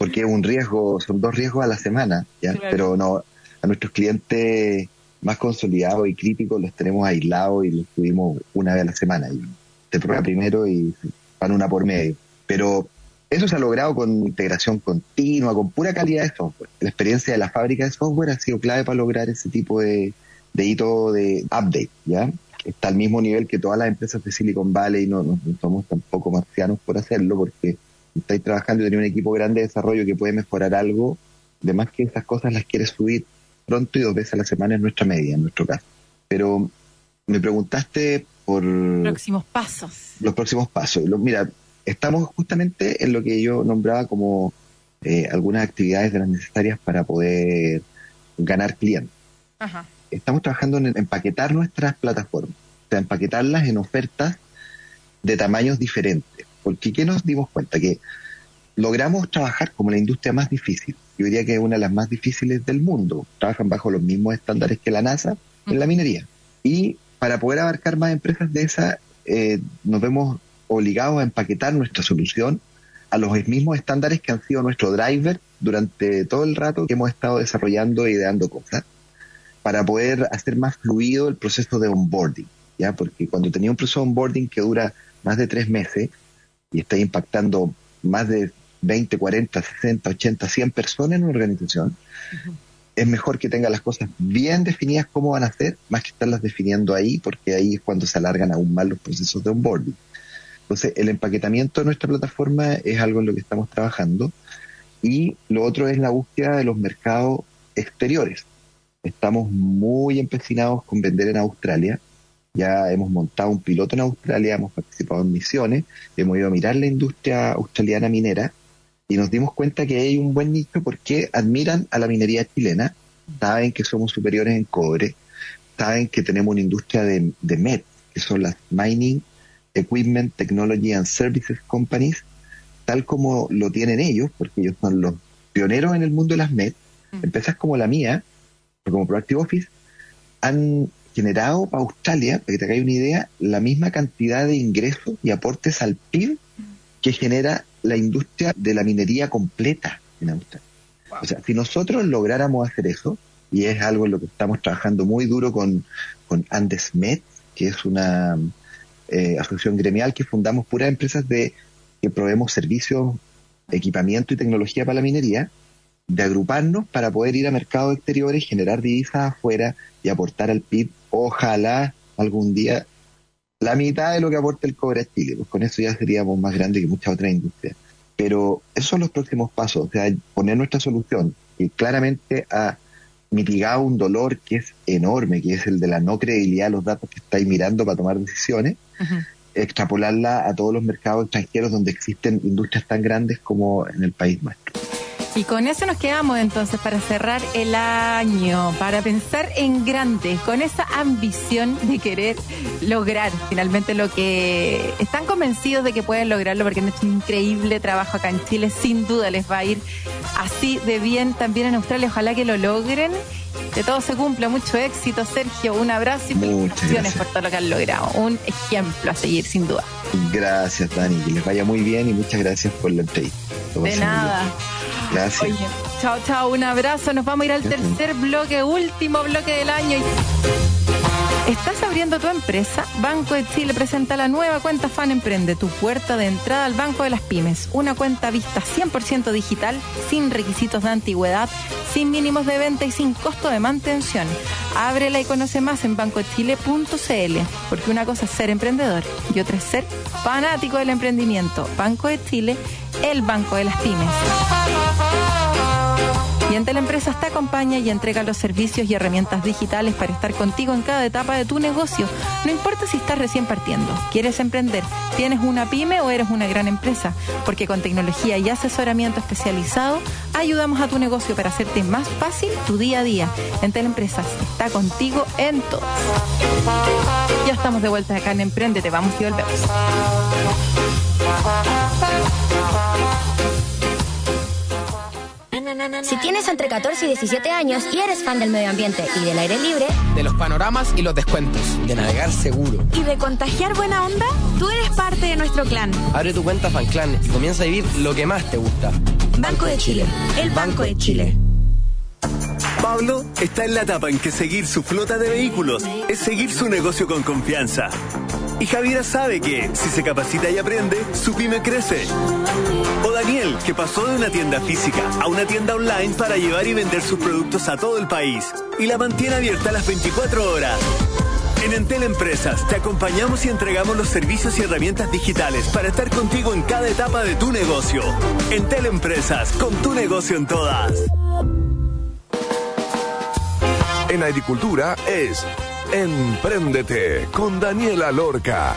porque es un riesgo, son dos riesgos a la semana, ¿ya? Pero no, a nuestros clientes más consolidados y críticos los tenemos aislados y los tuvimos una vez a la semana. Y te prueba primero y van una por medio. Pero eso se ha logrado con integración continua, con pura calidad de software. La experiencia de la fábrica de software ha sido clave para lograr ese tipo de, hito de update, ¿ya? Está al mismo nivel que todas las empresas de Silicon Valley, no, no somos tampoco marcianos por hacerlo, porque estáis trabajando y tenéis un equipo grande de desarrollo que puede mejorar algo, de más que esas cosas las quieres subir pronto y dos veces a la semana es nuestra media, en nuestro caso. Pero me preguntaste por... Próximos pasos. Los próximos pasos. mira, estamos justamente en lo que yo nombraba como eh, algunas actividades de las necesarias para poder ganar clientes. Estamos trabajando en empaquetar nuestras plataformas, o sea, empaquetarlas en ofertas de tamaños diferentes. Porque ¿qué nos dimos cuenta? Que logramos trabajar como la industria más difícil. Yo diría que es una de las más difíciles del mundo. Trabajan bajo los mismos estándares que la NASA en la minería. Y para poder abarcar más empresas de esa, eh, nos vemos obligados a empaquetar nuestra solución a los mismos estándares que han sido nuestro driver durante todo el rato que hemos estado desarrollando e ideando cosas para poder hacer más fluido el proceso de onboarding, ¿ya? Porque cuando tenía un proceso de onboarding que dura más de tres meses, y está impactando más de 20, 40, 60, 80, 100 personas en una organización, es mejor que tenga las cosas bien definidas cómo van a ser, más que estarlas definiendo ahí, porque ahí es cuando se alargan aún más los procesos de onboarding. Entonces, el empaquetamiento de nuestra plataforma es algo en lo que estamos trabajando. Y lo otro es la búsqueda de los mercados exteriores. Estamos muy empecinados con vender en Australia ya hemos montado un piloto en Australia, hemos participado en misiones, hemos ido a mirar la industria australiana minera y nos dimos cuenta que hay un buen nicho porque admiran a la minería chilena, saben que somos superiores en cobre, saben que tenemos una industria de, de MET, que son las Mining Equipment Technology and Services Companies, tal como lo tienen ellos, porque ellos son los pioneros en el mundo de las MET, mm. empresas como la mía, como Proactive Office, han generado para Australia, para que te hagáis una idea, la misma cantidad de ingresos y aportes al PIB que genera la industria de la minería completa en Australia. O sea, si nosotros lográramos hacer eso, y es algo en lo que estamos trabajando muy duro con, con Andesmet, que es una eh, asociación gremial que fundamos puras empresas de que proveemos servicios, equipamiento y tecnología para la minería, de agruparnos para poder ir a mercados exteriores, generar divisas afuera y aportar al PIB, ojalá algún día, la mitad de lo que aporta el cobre a Chile. Pues con eso ya seríamos más grandes que muchas otras industrias. Pero esos son los próximos pasos, o sea, poner nuestra solución, que claramente ha mitigado un dolor que es enorme, que es el de la no credibilidad de los datos que estáis mirando para tomar decisiones, extrapolarla a todos los mercados extranjeros donde existen industrias tan grandes como en el país nuestro. Y con eso nos quedamos entonces para cerrar el año, para pensar en grande, con esa ambición de querer lograr finalmente lo que están convencidos de que pueden lograrlo porque han hecho un increíble trabajo acá en Chile. Sin duda les va a ir así de bien también en Australia. Ojalá que lo logren. Que todo se cumpla, mucho éxito, Sergio. Un abrazo y felicitaciones por todo lo que han logrado. Un ejemplo a seguir, sin duda. Gracias, Dani. Que les vaya muy bien y muchas gracias por la entrevista. De nada. Gracias. Oye, chao, chao, un abrazo. Nos vamos a ir al tercer bloque, último bloque del año. ¿Estás abriendo tu empresa? Banco de Chile presenta la nueva cuenta Fan Emprende, tu puerta de entrada al Banco de las Pymes. Una cuenta vista 100% digital, sin requisitos de antigüedad, sin mínimos de venta y sin costo de mantención. Ábrela y conoce más en bancochile.cl, porque una cosa es ser emprendedor y otra es ser fanático del emprendimiento. Banco de Chile, el Banco de las Pymes. Y en Teleempresas te acompaña y entrega los servicios y herramientas digitales para estar contigo en cada etapa de tu negocio. No importa si estás recién partiendo, quieres emprender, tienes una pyme o eres una gran empresa, porque con tecnología y asesoramiento especializado ayudamos a tu negocio para hacerte más fácil tu día a día. En Teleempresas está contigo en todo. Ya estamos de vuelta acá en Emprende, te vamos y volvemos. Si tienes entre 14 y 17 años y eres fan del medio ambiente y del aire libre, De los panoramas y los descuentos. De navegar seguro. ¿Y de contagiar buena onda? Tú eres parte de nuestro clan. Abre tu cuenta FanClan y comienza a vivir lo que más te gusta. Banco de Chile. El Banco de Chile. Pablo está en la etapa en que seguir su flota de vehículos es seguir su negocio con confianza. Y Javiera sabe que si se capacita y aprende, su pyme crece. O Daniel, que pasó de una tienda física a una tienda online para llevar y vender sus productos a todo el país y la mantiene abierta las 24 horas. En Entel Empresas te acompañamos y entregamos los servicios y herramientas digitales para estar contigo en cada etapa de tu negocio. Entel Empresas, con tu negocio en todas. En agricultura es Empréndete con Daniela Lorca.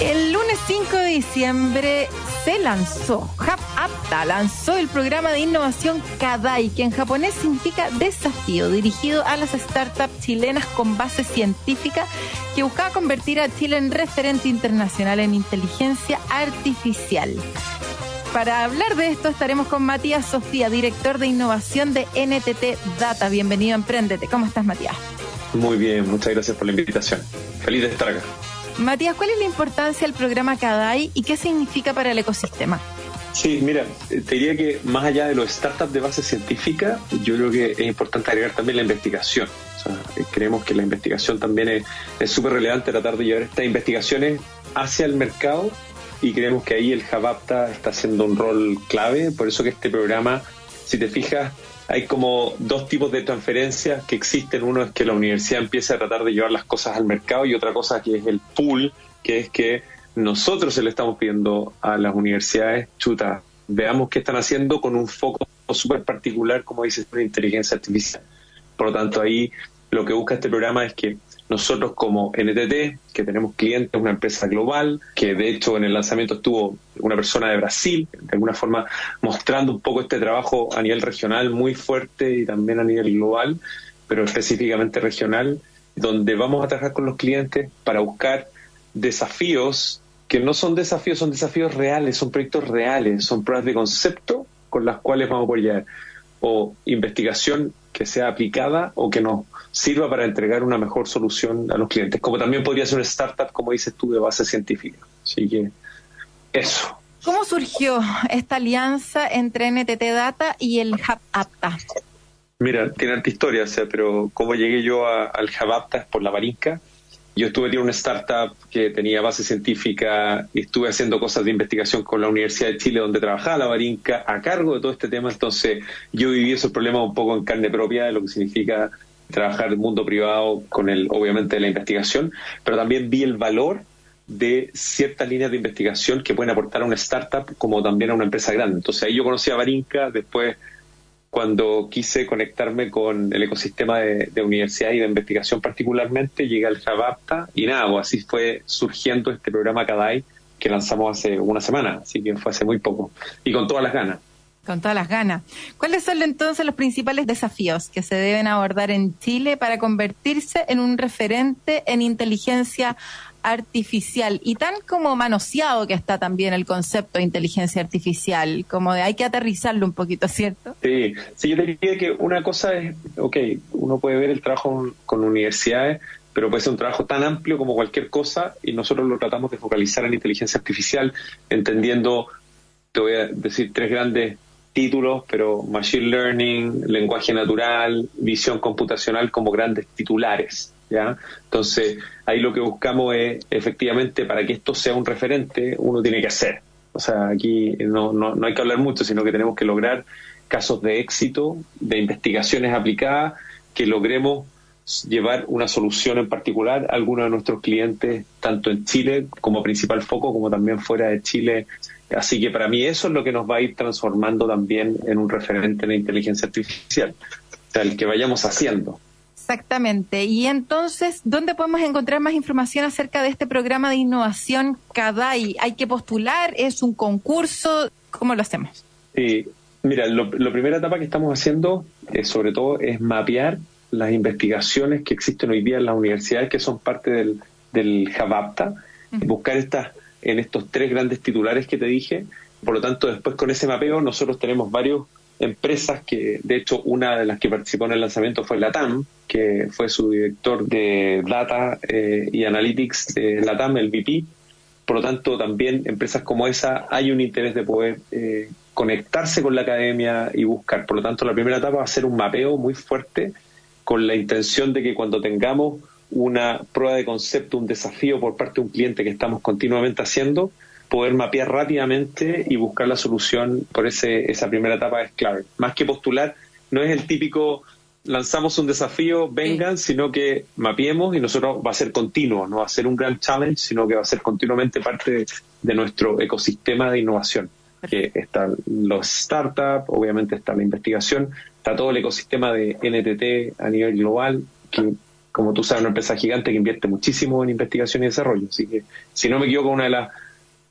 El lunes 5 de diciembre se lanzó, Hub lanzó el programa de innovación Kadai, que en japonés significa desafío, dirigido a las startups chilenas con base científica, que buscaba convertir a Chile en referente internacional en inteligencia artificial. Para hablar de esto estaremos con Matías Sofía, director de innovación de NTT Data. Bienvenido a Emprendete. ¿Cómo estás, Matías? Muy bien, muchas gracias por la invitación. Feliz de estar acá. Matías, ¿cuál es la importancia del programa CADAI y qué significa para el ecosistema? Sí, mira, te diría que más allá de los startups de base científica, yo creo que es importante agregar también la investigación. O sea, creemos que la investigación también es súper relevante tratar de llevar estas investigaciones hacia el mercado y creemos que ahí el Javapta está haciendo un rol clave. Por eso que este programa, si te fijas, hay como dos tipos de transferencias que existen. Uno es que la universidad empieza a tratar de llevar las cosas al mercado y otra cosa que es el pool, que es que nosotros se le estamos pidiendo a las universidades, chuta, veamos qué están haciendo con un foco súper particular, como dices, inteligencia artificial. Por lo tanto, ahí lo que busca este programa es que nosotros como NTT, que tenemos clientes, una empresa global, que de hecho en el lanzamiento estuvo una persona de Brasil, de alguna forma mostrando un poco este trabajo a nivel regional muy fuerte y también a nivel global, pero específicamente regional, donde vamos a trabajar con los clientes para buscar desafíos que no son desafíos, son desafíos reales, son proyectos reales, son pruebas de concepto con las cuales vamos a apoyar o investigación que sea aplicada o que nos sirva para entregar una mejor solución a los clientes, como también podría ser una startup, como dices tú, de base científica. Así que eso. ¿Cómo surgió esta alianza entre NTT Data y el Hub Apta? Mira, tiene alta historia, o sea, pero cómo llegué yo a- al Hub Apta es por la Barinca. Yo estuve en una startup que tenía base científica y estuve haciendo cosas de investigación con la Universidad de Chile donde trabajaba la Barinca a cargo de todo este tema. Entonces yo viví esos problemas un poco en carne propia de lo que significa trabajar en el mundo privado con el, obviamente, la investigación, pero también vi el valor de ciertas líneas de investigación que pueden aportar a una startup como también a una empresa grande. Entonces ahí yo conocí a Barinca, después cuando quise conectarme con el ecosistema de, de universidad y de investigación particularmente, llegué al Javapta y nada, pues así fue surgiendo este programa CADAI que lanzamos hace una semana, así que fue hace muy poco y con todas las ganas. Con todas las ganas. ¿Cuáles son entonces los principales desafíos que se deben abordar en Chile para convertirse en un referente en inteligencia artificial? Y tan como manoseado que está también el concepto de inteligencia artificial, como de hay que aterrizarlo un poquito, ¿cierto? Sí, yo diría que una cosa es, ok, uno puede ver el trabajo con universidades, pero puede ser un trabajo tan amplio como cualquier cosa y nosotros lo tratamos de focalizar en inteligencia artificial, entendiendo, te voy a decir tres grandes títulos, pero Machine Learning, lenguaje natural, visión computacional como grandes titulares. ¿Ya? Entonces, ahí lo que buscamos es, efectivamente, para que esto sea un referente, uno tiene que hacer. O sea, aquí no, no, no hay que hablar mucho, sino que tenemos que lograr casos de éxito, de investigaciones aplicadas, que logremos llevar una solución en particular a algunos de nuestros clientes, tanto en Chile como principal foco, como también fuera de Chile. Así que para mí eso es lo que nos va a ir transformando también en un referente en la inteligencia artificial, o sea, el que vayamos haciendo. Exactamente. Y entonces, ¿dónde podemos encontrar más información acerca de este programa de innovación CADAI? ¿Hay que postular? ¿Es un concurso? ¿Cómo lo hacemos? Sí, mira, la primera etapa que estamos haciendo, eh, sobre todo, es mapear las investigaciones que existen hoy día en las universidades que son parte del, del Javapta, buscar estas en estos tres grandes titulares que te dije. Por lo tanto, después con ese mapeo nosotros tenemos varias empresas que, de hecho, una de las que participó en el lanzamiento fue Latam, que fue su director de Data eh, y Analytics de Latam, el VP. Por lo tanto, también empresas como esa hay un interés de poder eh, conectarse con la academia y buscar. Por lo tanto, la primera etapa va a ser un mapeo muy fuerte con la intención de que cuando tengamos una prueba de concepto, un desafío por parte de un cliente que estamos continuamente haciendo, poder mapear rápidamente y buscar la solución por ese, esa primera etapa es clave. Más que postular, no es el típico lanzamos un desafío, vengan, sino que mapeemos y nosotros va a ser continuo, no va a ser un gran challenge, sino que va a ser continuamente parte de, de nuestro ecosistema de innovación que están los startups, obviamente está la investigación, está todo el ecosistema de NTT a nivel global, que como tú sabes, una empresa gigante que invierte muchísimo en investigación y desarrollo. Así que, si no me equivoco, una de las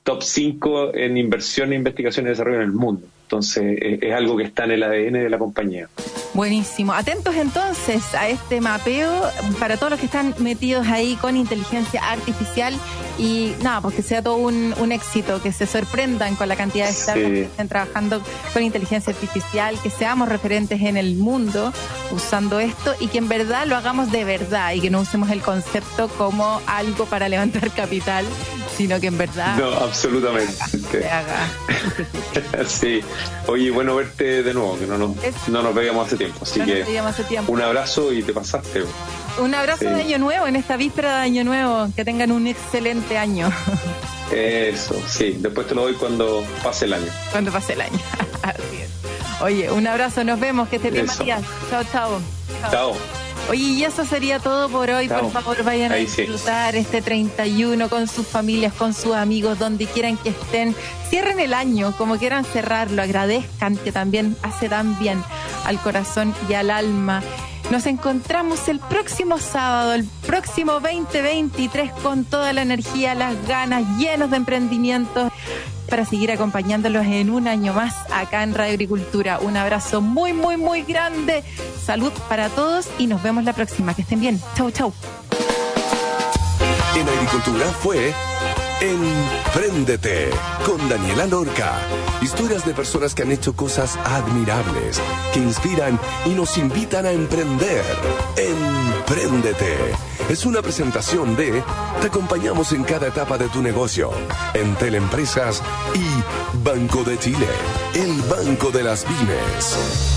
top 5 en inversión en investigación y desarrollo en el mundo. Entonces, es, algo que está en el ADN de la compañía. Buenísimo. Atentos entonces a este mapeo para todos los que están metidos ahí con inteligencia artificial y nada, pues que sea todo un, éxito, que se sorprendan con la cantidad de startups que estén trabajando con inteligencia artificial, que seamos referentes en el mundo usando esto y que en verdad lo hagamos de verdad y que no usemos el concepto como algo para levantar capital, sino que en verdad... No, absolutamente. sí. Oye, bueno verte de nuevo, que no nos, no nos veíamos hace tiempo. Así que un abrazo y te pasaste. Un abrazo de Año Nuevo en esta víspera de Año Nuevo. Que tengan un excelente año. Eso, sí. Después te lo doy cuando pase el año. Cuando pase el año. Así es. Oye, un abrazo. Nos vemos. Que esté bien, Matías. Chao, chao. Chao. Oye, y eso sería todo por hoy. Por favor, vayan a disfrutar este 31 con sus familias, con sus amigos, donde quieran que estén. Cierren el año como quieran cerrarlo. Agradezcan que también hace tan bien al corazón y al alma. Nos encontramos el próximo sábado, el próximo 2023, con toda la energía, las ganas, llenos de emprendimientos, para seguir acompañándolos en un año más acá en Radio Agricultura. Un abrazo muy, muy, muy grande. Salud para todos y nos vemos la próxima. Que estén bien. Chau, chau. En Agricultura fue Empréndete con Daniela Lorca. Historias de personas que han hecho cosas admirables, que inspiran y nos invitan a emprender. Empréndete. Es una presentación de Te acompañamos en cada etapa de tu negocio. En Teleempresas y Banco de Chile, el banco de las pymes.